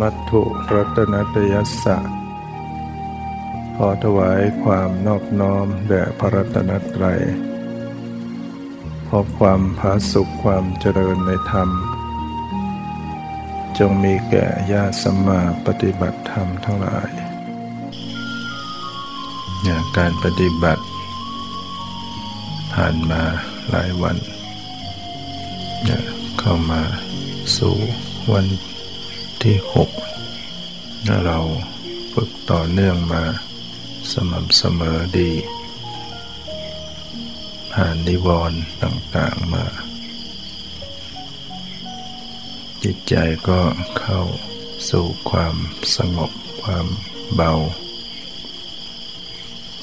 มัตถุรัตนตยัสสะ ขอถวายความนอบน้อมแด่พระรัตนตรัย ขอความผาสุขความเจริญในธรรม จงมีแก่ญาติสมมาปฏิบัติธรรมทั้งหลายเนี่ยการปฏิบัติ ผ่านมาหลายวัน เข้ามาสู่วัน ที่หกถ้าเราฝึกต่อเนื่องมาสม่ำเสมอดี ผ่านนิวรณ์ต่างๆมา จิตใจก็เข้าสู่ความสงบความเบา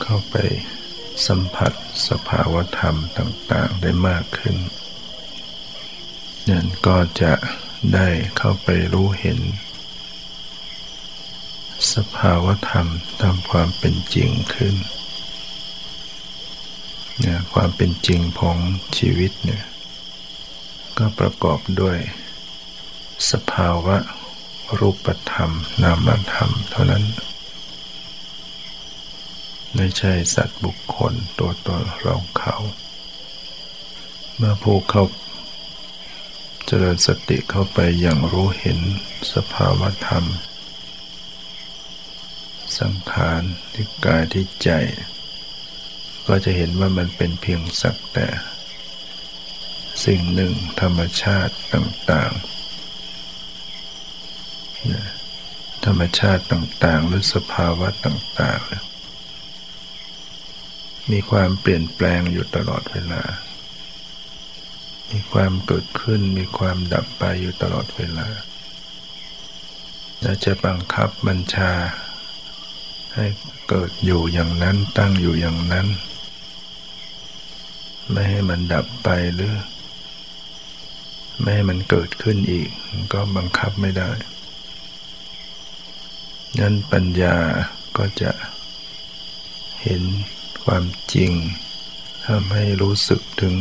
เข้าไปสัมผัสสภาวธรรมต่างๆได้มากขึ้นนั่นก็จะ ได้เข้าไปรู้เห็น สภาวธรรมตามความเป็นจริงขึ้นเนี่ยความเป็นจริงของชีวิตเนี่ยก็ประกอบด้วย สภาวะรูปธรรม นามธรรม เท่านั้น ไม่ใช่สัตว์บุคคลตัวตนเราเขา เมื่อผู้เข้า เจริญสติเข้าไปอย่างรู้เห็นสภาวธรรม สังขารที่กายที่ใจ ก็จะเห็นว่ามันเป็นเพียงสักแต่ สิ่งหนึ่งธรรมชาติต่างๆ ธรรมชาติต่างๆ หรือสภาวะต่างๆ มีความเปลี่ยนแปลงอยู่ตลอดเวลา มีความเกิดขึ้นมีความดับไปอยู่ตลอดเวลาจะบังคับบัญชา ให้เกิดอยู่อย่างนั้นตั้งอยู่อย่างนั้น ไม่ให้มันดับไปหรือ ไม่ให้มันเกิดขึ้นอีก ก็บังคับไม่ได้นั้นปัญญาก็จะเห็นความจริงทำให้รู้สึกถึง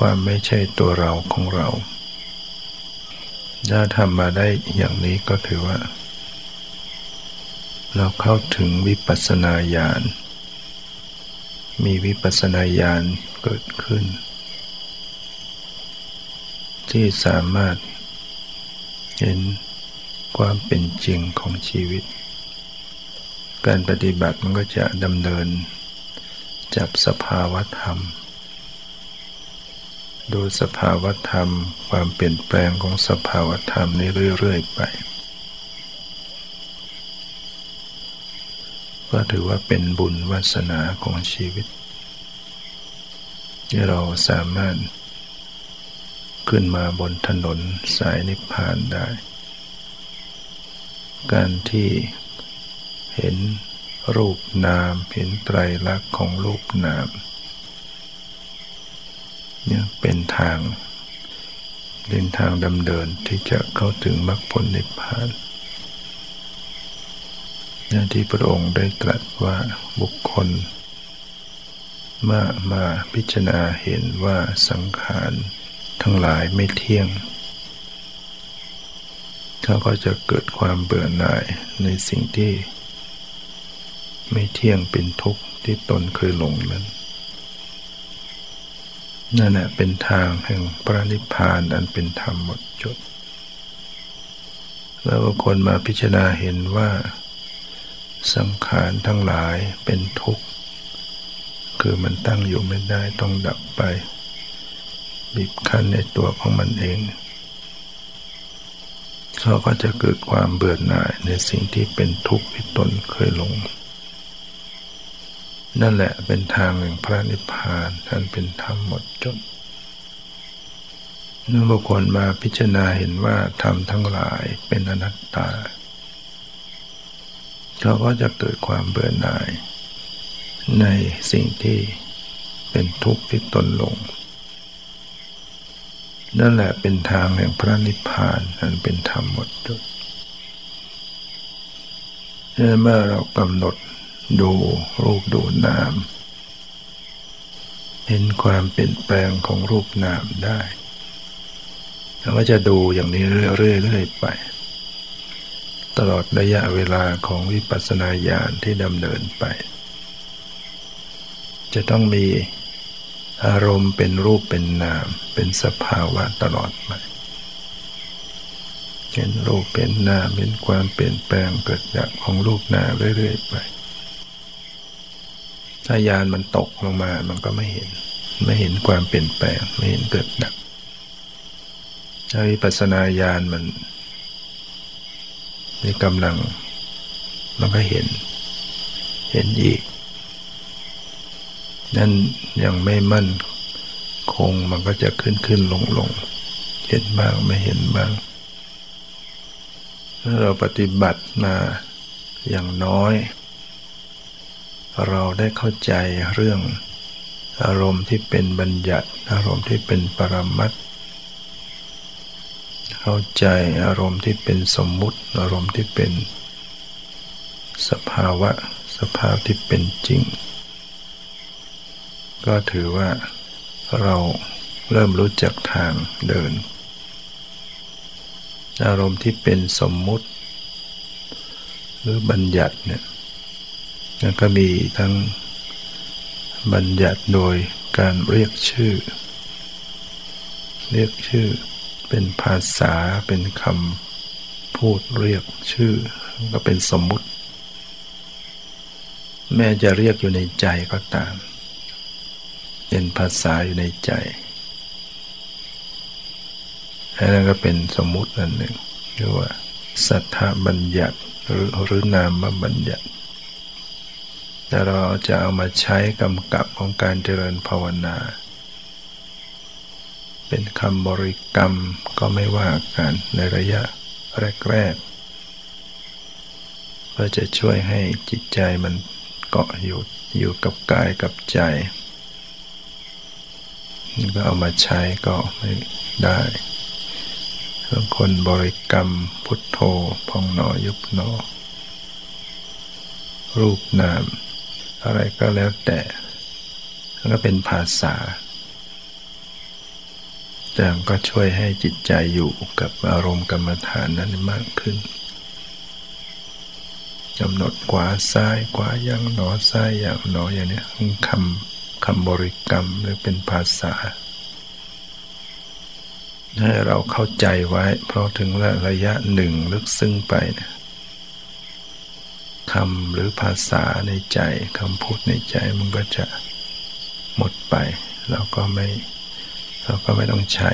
ว่าไม่ใช่ตัวเราของเรา ถ้าทำมาได้อย่างนี้ก็ถือว่า เราเข้าถึงวิปัสสนาญาณ มีวิปัสสนาญาณเกิดขึ้น ที่สามารถเห็นความเป็นจริงของชีวิต การปฏิบัติมันก็จะดำเนินจับสภาวะธรรม ดูสภาวธรรม ความเปลี่ยนแปลงของสภาวธรรมนี้เรื่อยๆไป ก็ถือว่าเป็นบุญวาสนาของชีวิต ที่เราสามารถ ขึ้นมาบนถนนสายนิพพานได้ การที่เห็นรูปนาม เห็นไตรลักษณ์ของรูปนามเเนี่ยเป็นทาง เป็นทางดำเดินที่จะเข้าถึงมรรคผลนิพพานนี่ที่พระองค์ได้ตรัสว่าบุคคลเมื่อมาพิจารณาเห็นว่าสังขารทั้งหลายไม่เที่ยงเขาก็จะเกิดความเบื่อหน่ายในสิ่งที่ ไม่เที่ยงเป็นทุกข์ที่ตนเคยหลงนั้น นั่นแหละเป็นทางแห่งพระนิพพานอันเป็นธรรมหมดจด แล้วคนมาพิจารณาเห็นว่า สังขารทั้งหลายเป็นทุกข์ คือมันตั้งอยู่ไม่ได้ต้องดับไป บีบคั้นในตัวของมันเองเขาก็จะเกิดความเบื่อหน่ายในสิ่งที่เป็นทุกข์ที่ตนเคยลง นั่นแหละเป็นทางแห่งพระนิพพานท่านเป็นธรรมหมดจดเมื่อบุคคลมาพิจารณาเห็นว่าธรรมทั้งหลายเป็นอนัตตาเขาก็จะเกิดความเบื่อหน่าย ในสิ่งที่เป็นทุกข์ที่ตนลง นั่นแหละเป็นทางแห่งพระนิพพานอันเป็นธรรมหมดจดเมื่อเรากำหนด ดูรูปดูนาม เห็นความเปลี่ยนแปลงของรูปนามได้เราก็จะดูอย่างนี้เรื่อยๆไป ตลอดระยะเวลาของวิปัสสนาญาณที่ดำเนินไป จะต้องมีอารมณ์เป็นรูปเป็นนาม เป็นสภาวะตลอดไปเห็นรูปเป็นนามเห็นความเปลี่ยนแปลงเกิดจากของรูปนามเรื่อยๆไป ถ้ายานมันตกลงมา มันก็ไม่เห็น ไม่เห็นความเปลี่ยนแปลง ไม่เห็นเกิดดับถ้าวิปัสสนาญาณมันมีกำลัง มันก็เห็น เห็นอีก นั่นยังไม่มั่นคงมันก็จะขึ้นขึ้นลงลง เห็นบ้างไม่เห็นบ้างถ้าเราปฏิบัติมาอย่างน้อย เราได้เข้าใจเรื่อง อารมณ์ที่เป็นบัญญัติ อารมณ์ที่เป็นปรมัตเข้าใจอารมณ์ที่เป็นสมมุติ อารมณ์ที่เป็น สภาวะ สภาพที่เป็นจริง ก็ถือว่าเราเริ่มรู้จักทางเดิน อารมณ์ที่เป็นสมมุติ หรือบัญญัติเนี่ย แล้วก็มีทั้งบัญญัติโดยการเรียกชื่อ เรียกชื่อเป็นภาษาเป็นคำพูดเรียกชื่อ ก็เป็นสมมุติ แม้จะเรียกอยู่ในใจก็ตาม เป็นภาษาอยู่ในใจนั่นก็เป็นสมมุติอันหนึ่งเรียกว่า สัทธบัญญัติหรือหรือนามบัญญัติ แต่เราจะเอามาใช้กำกับของการเจริญภาวนา เป็นคำบริกรรมก็ไม่ว่ากันในระยะแรกๆเพื่อจะช่วยให้จิตใจมันเกาะอยู่อยู่กับกายกับใจก็เอามาใช้ก็ไม่ได้บางคนบริกรรมพุทโธพองหนอยุบหนอรูปนาม อะไรก็แล้วแต่ก็เป็นภาษาแต่ก็ช่วยให้จิตใจอยู่กับอารมณ์กรรมฐานนั้นมากขึ้นกำหนดขวาซ้ายขวาอย่างหนอซ้ายอย่างหนออย่างนี้คำคำบริกรรมหรือเป็นภาษา ให้เราเข้าใจไว้ เพราะถึงระยะหนึ่งลึกซึ้งไปนะ คำหรือภาษาในใจคำพูดในใจมันก็จะหมดไป เราก็ไม่เราก็ไม่ต้องใช้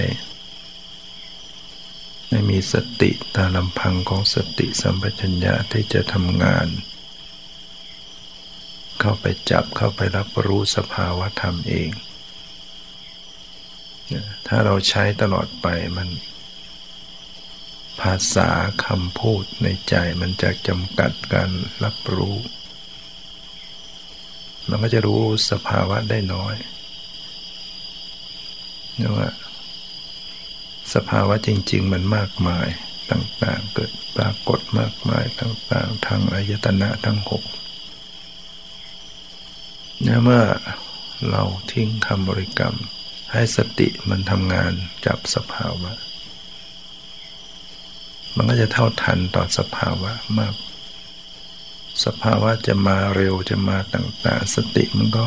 ไม่มีสติตาลำพังของสติสัมปชัญญะที่จะทำงาน เข้าไปจับเข้าไปรับรู้สภาวะธรรมเอง ถ้าเราใช้ตลอดไปมัน ภาษาคำพูดในใจมันจะจำกัดการรับรู้ มันก็จะรู้สภาวะได้น้อยนี่ว่า สภาวะจริง ๆ มันมากมายต่างๆ เกิดปรากฏมากมายต่างๆ ทางอายตนะทั้งหกเนี่ยเมื่อเราทิ้งคำบริกรรม ให้สติมันทำงานจับสภาวะ มันก็จะเท่าทันต่อสภาวะมาก สภาวะจะมาเร็วจะมาต่างๆ สติมันก็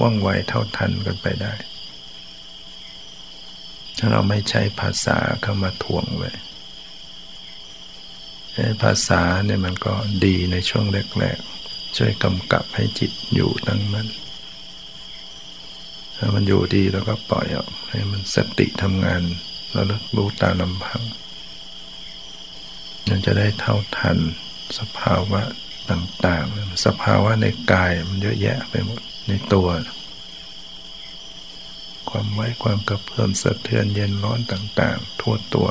ว่องไวเท่าทันกันไปได้ ถ้าเราไม่ใช้ภาษาเข้ามาทวงไว้ใช้ภาษาเนี่ยมันก็ดีในช่วงแรกๆ ช่วยกำกับให้จิตอยู่ตั้งมันถ้ามันอยู่ดีแล้วก็ปล่อยออกให้มันสติทำงานแล้วรู้ตาลำพัง ยังจะได้เท่าทันสภาวะต่างๆ สภาวะในกายมันเยอะแยะไปหมดในตัว ความไว้ความกระเพื่อมสะเทือนเย็นร้อนต่าง ๆ ทั่วตัว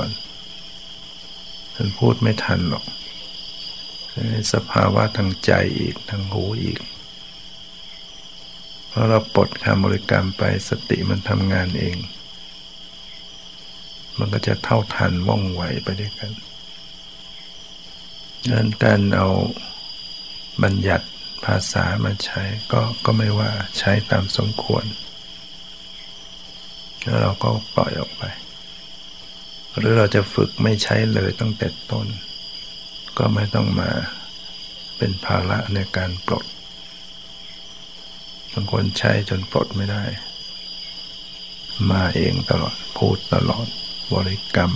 มันพูดไม่ทันหรอกสภาวะทางใจอีกทางหูอีกพอเราปลดคำบริกรรมไปสติมันทำงานเอง มันก็จะเท่าทันว่องไวไปด้วยกัน ดังนั้นการเอาบัญญัติภาษามาใช้ก็ก็ไม่ว่าใช้ตามสมควร แล้วเราก็ปล่อยออกไป หรือเราจะฝึกไม่ใช้เลยตั้งแต่ต้น ก็ไม่ต้องมาเป็นภาระในการปลดบางคนใช้จนปลดไม่ได้ มาเองตลอดพูดตลอด บริกรรม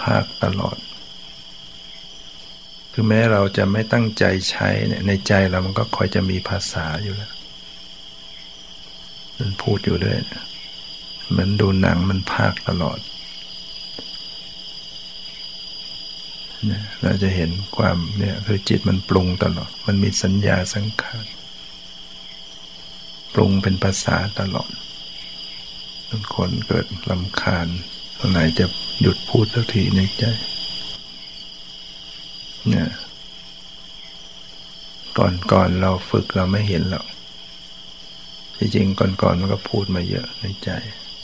ภาคตลอด คือแม้เราจะไม่ตั้งใจใช้เนี่ยในใจเรามันก็คอยจะมีภาษาอยู่แล้ว มันพูดอยู่ด้วยมันดูหนังมันภาคตลอดเราจะเห็นความเนี่ยคือจิตมันปรุงตลอด มันมีสัญญาสังขารปรุงเป็นภาษาตลอดบางคนเกิดลำคาญตรงไหนจะหยุดพูดสักทีในใจ เนี่ยก่อนก่อนเราฝึกเราไม่เห็นหรอกจริงๆก่อนๆมันก็พูดมาเยอะในใจ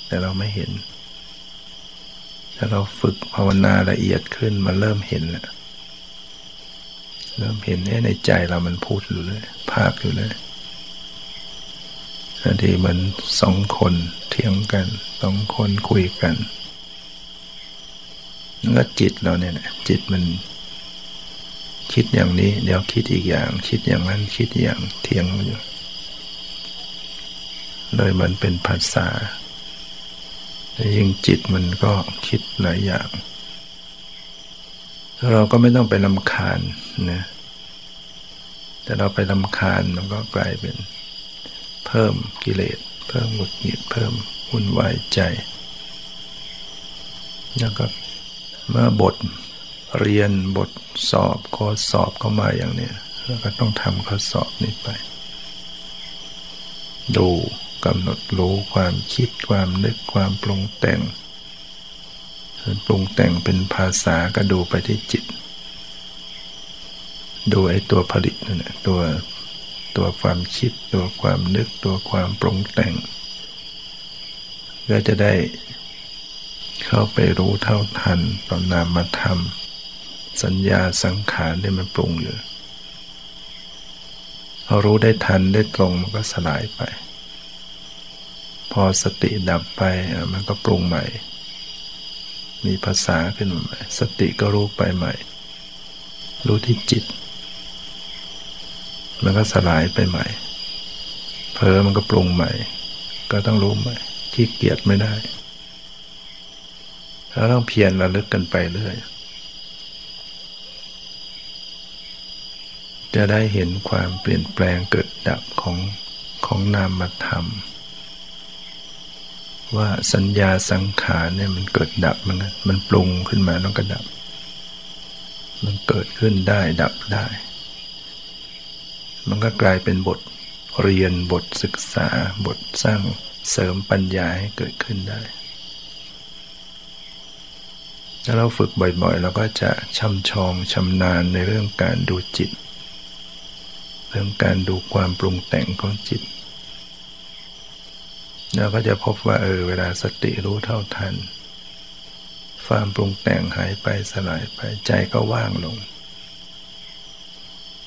แต่เราไม่เห็น ถ้าเราฝึกภาวนาละเอียดขึ้นมาเริ่มเห็นแล้วเริ่มเห็นเนี่ยในใจเรามันพูดอยู่เลย ภาคอยู่เลยบางทีเหมือนสองคนเถียงกันสองคนคุยกัน แล้วจิตเราเนี่ยจิตมัน คิดอย่างนี้ เดี๋ยวคิดอีกอย่าง คิดอย่างนั้นคิดอย่างเถียงอยู่เลยมันเป็นภาษายิ่งจิตมันก็คิดหลายอย่าง เราก็ไม่ต้องไปลำคาญนะแต่เราไปลำคาญมันก็กลายเป็นเพิ่มกิเลส เพิ่มหงุดหงิดเพิ่มวุ่นวายใจ แล้วก็เมื่อบท เรียนบทสอบข้อสอบเข้ามาอย่างนี้แล้วก็ต้องทำข้อสอบนี้ไป ดูกำหนดรู้ความคิดความนึกความปรุงแต่งปรุงแต่งเป็นภาษาก็ดูไปที่จิต ดูไอ้ตัวผลิตนั่นแหละตัวตัวความคิดตัวความนึกตัวความปรุงแต่ง ก็จะได้เข้าไปรู้เท่าทันตอนนามธรรม สัญญาสังขารที่มันปรุงอยู่พอรู้ได้ทันได้ตรงมันก็สลายไป พอสติดับไปมันก็ปรุงใหม่ มีภาษาขึ้นมาใหม่สติก็รู้ไปใหม่ รู้ที่จิต มันก็สลายไปใหม่เพอมันก็ปรุงใหม่ ก็ต้องรู้ใหม่ขี้เกียจไม่ได้เราต้องเพียรระลึกกันไปเรื่อย จะได้เห็นความเปลี่ยนแปลงเกิดดับของของนามธรรม ว่าสัญญาสังขารเนี่ยมันเกิดดับมันมันปรุงขึ้นมาแล้วก็ดับ มันเกิดขึ้นได้ดับได้ มันก็กลายเป็นบทเรียนบทศึกษาบทสร้างเสริมปัญญาให้เกิดขึ้นได้ถ้าเราฝึกบ่อยๆ เราก็จะช่ำชองชำนาญในเรื่องการดูจิต เรื่องการดูความปรุงแต่งของจิตเราก็จะพบว่าเออเวลาสติรู้เท่าทัน ความปรุงแต่งหายไปสลายไปใจก็ว่างลง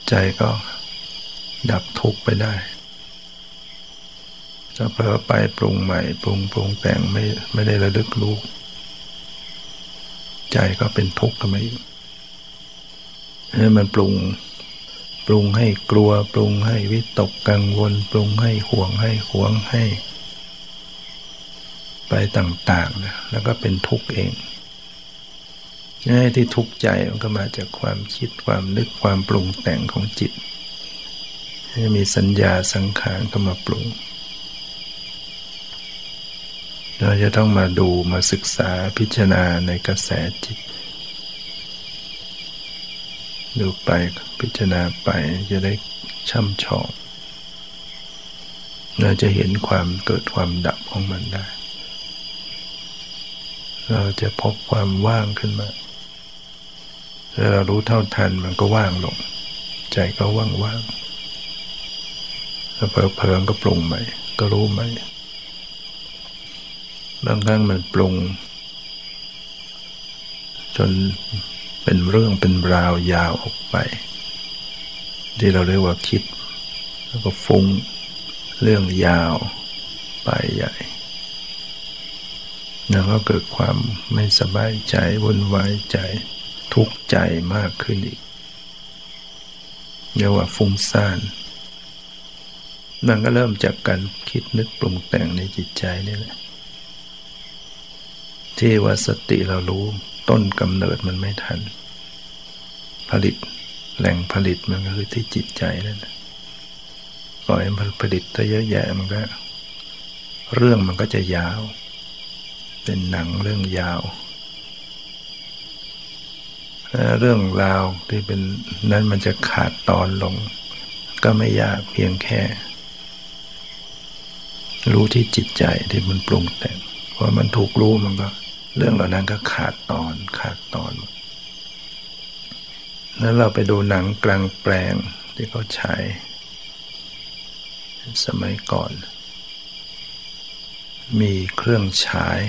ใจก็ดับทุกข์ไปได้ถ้าเผลอไปปรุงใหม่ ปรุงปรุงแต่งไม่ไม่ได้ระลึกรู้ใจก็เป็นทุกข์ทำไมให้มันปรุง ปรุงให้กลัว ปรุงให้วิตกกังวล ปรุงให้ห่วงให้หวงให้ ไปต่างๆนะแล้วก็เป็นทุกข์เองง่ายที่ทุกข์ใจมันก็มาจากความคิดความนึกความปรุงแต่งของจิตจะมีสัญญาสังขารก็มาปรุง เราจะต้องมาดูมาศึกษาพิจารณาในกระแสจิต ดูไปพิจารณาไปจะได้ช่ำชองเราจะเห็นความเกิดความดับของมันได้ เราจะพบความว่างขึ้นมาถ้าเรารู้เท่าทันมันก็ว่างลง ใจก็ว่างว่างแล้วเพลิงก็ปรุงใหม่ ก็รู้ใหม่ บางครั้งมันปรุง จน เป็นเรื่องเป็นราวยาวออกไป ที่เราเรียกว่าคิด แล้วก็ฟุ้งเรื่องยาวไปใหญ่แล้วก็เกิดความไม่สบายใจวุ่นวายใจทุกข์ใจมากขึ้นอีกเรียกว่าฟุ้งซ่านมันก็เริ่มจากการคิดนึกปรุงแต่งในจิตใจนี่แหละที่ว่าสติเรารู้ ต้นกำเนิดมันไม่ทัน ผลิตแหล่งผลิตมันก็คือที่จิตใจนั่นแหละล่อยมันผลิตถ้าเยอะแยะมันก็ เรื่องมันก็จะยาว เป็นหนังเรื่องยาว เรื่องราวที่เป็นนั้นมันจะขาดตอนลง ก็ไม่ยากเพียงแค่ รู้ที่จิตใจที่มันปรุงแต่งพอมันถูกรู้มันก็ เรื่องเหล่านั้นก็ขาดตอนขาดตอนแล้วเราไปดูหนังกลางแปลงที่เขาใช้สมัยก่อน มีเครื่องฉาย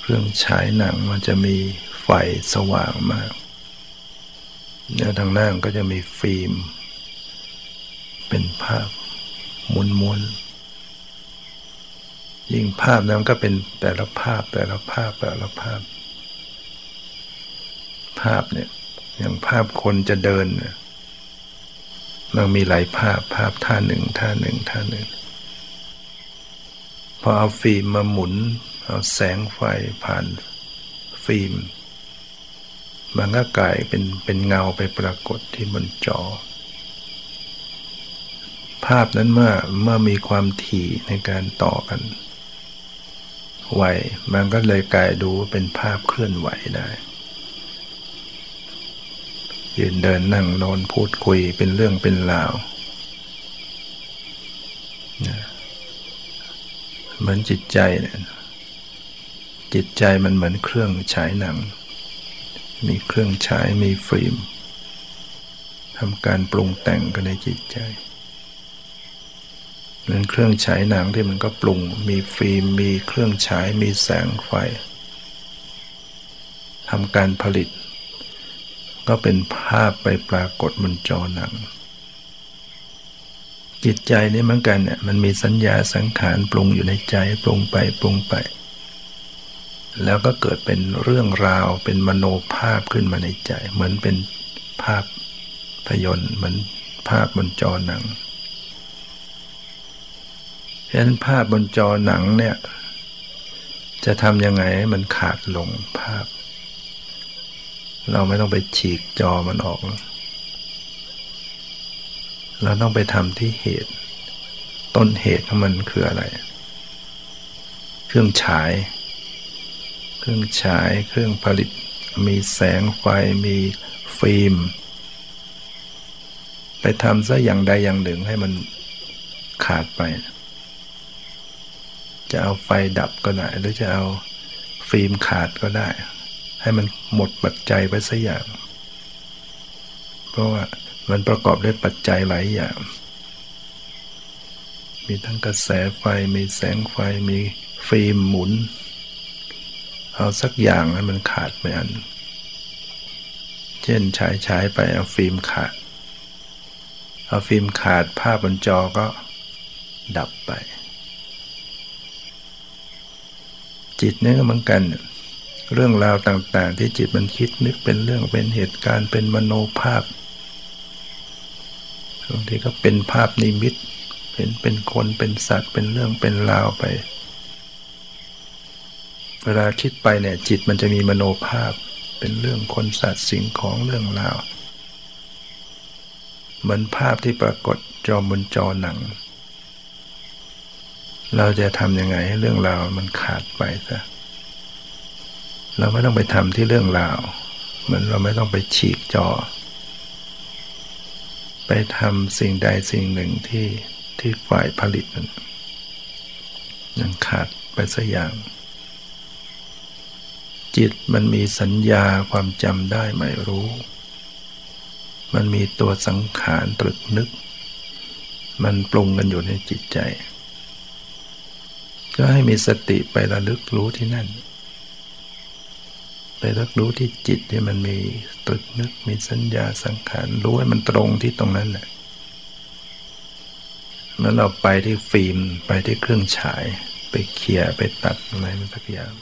เครื่องฉายหนังมันจะมีไฟสว่างมากเนื้อทางหน้าก็จะมีฟิล์ม เป็นภาพมุนมุน ยิ่งภาพนั้นก็เป็นแต่ละภาพแต่ละภาพแต่ละภาพ ภาพเนี่ยอย่างภาพคนจะเดินเนี่ยมันมีหลายภาพภาพท่าหนึ่งท่าหนึ่งท่าหนึ่งพอเอาฟิล์มมาหมุน เอาแสงไฟผ่านฟิล์มมันก็กลายเป็นเป็นเงาไปปรากฏที่บนจอ ภาพนั้นเมื่อเมื่อมีความถี่ในการต่อกัน ไหว มันก็เลยกลายดูเป็นภาพเคลื่อนไหวได้ยืนเดินนั่งนอนพูดคุยเป็นเรื่องเป็นราว เหมือนจิตใจเนี่ยจิตใจมันเหมือนเครื่องฉายหนัง มีเครื่องฉายมีฟิล์มทำการปรุงแต่งกันในจิตใจ เหมือนเครื่องฉายหนังที่มันก็ปรุง มีฟิล์มมีเครื่องฉายมีแสงไฟทำการผลิต ก็เป็นภาพไปปรากฏบนจอหนัง จิตใจนี่เหมือนกันเนี่ยมันมีสัญญาสังขารปรุงอยู่ในใจปรุงไปปรุงไป แล้วก็เกิดเป็นเรื่องราวเป็นมโนภาพขึ้นมาในใจ เหมือนเป็นภาพพยนต์เหมือนภาพบนจอหนัง เพราะนั้นภาพบนจอหนังเนี่ย จะทำยังไงให้มันขาดลงภาพ เราไม่ต้องไปฉีกจอมันออก เราต้องไปทำที่เหตุ ต้นเหตุของมันคืออะไร เครื่องฉาย เครื่องฉายเครื่องผลิต มีแสงไฟมีฟิล์มไปทำซะอย่างใดอย่างหนึ่งให้มันขาดไป จะเอาไฟดับก็ได้ หรือจะเอาฟิล์มขาดก็ได้ ให้มันหมดปัจจัยไปสักอย่าง เพราะว่ามันประกอบด้วยปัจจัยหลายอย่าง มีทั้งกระแสไฟ มีแสงไฟ มีฟิล์มหมุน เอาสักอย่างให้มันขาดไปอัน เช่นฉายฉายไปเอาฟิล์มขาด เอาฟิล์มขาดภาพบนจอก็ดับไป จิตเนี่ยก็เหมือนกัน เรื่องราวต่าง ๆ ที่จิตมันคิดนึกเป็นเรื่องเป็นเหตุการณ์เป็นมโนภาพบางทีก็เป็นภาพนิมิตเป็นเป็นคนเป็นสัตว์เป็นเรื่องเป็นราวไป เวลาคิดไปเนี่ยจิตมันจะมีมโนภาพ เป็นเรื่องคนสัตว์สิ่งของเรื่องราว เหมือนภาพที่ปรากฏจอบนจอหนัง เราจะทำยังไงให้เรื่องราวมันขาดไปซะเราไม่ต้องไปทำที่เรื่องราวเหมือนเราไม่ต้องไปฉีกจอ ไปทำสิ่งใดสิ่งหนึ่งที่ที่ฝ่ายผลิตนั้นยังขาดไปสักอย่าง จิตมันมีสัญญาความจำได้ไม่รู้ มันมีตัวสังขารตรึกนึก มันปรุงกันอยู่ในจิตใจ ก็ให้มีสติไประลึกรู้ที่นั่น ไประลึกรู้ที่จิตที่มันมีตรึกนึกมีสัญญาสังขารรู้ให้มันตรงที่ตรงนั้นแหละเมื่อเราไปที่ฟิล์มไปที่เครื่องฉาย ไปเขี่ยไปตัดอะไรมันสักอย่าง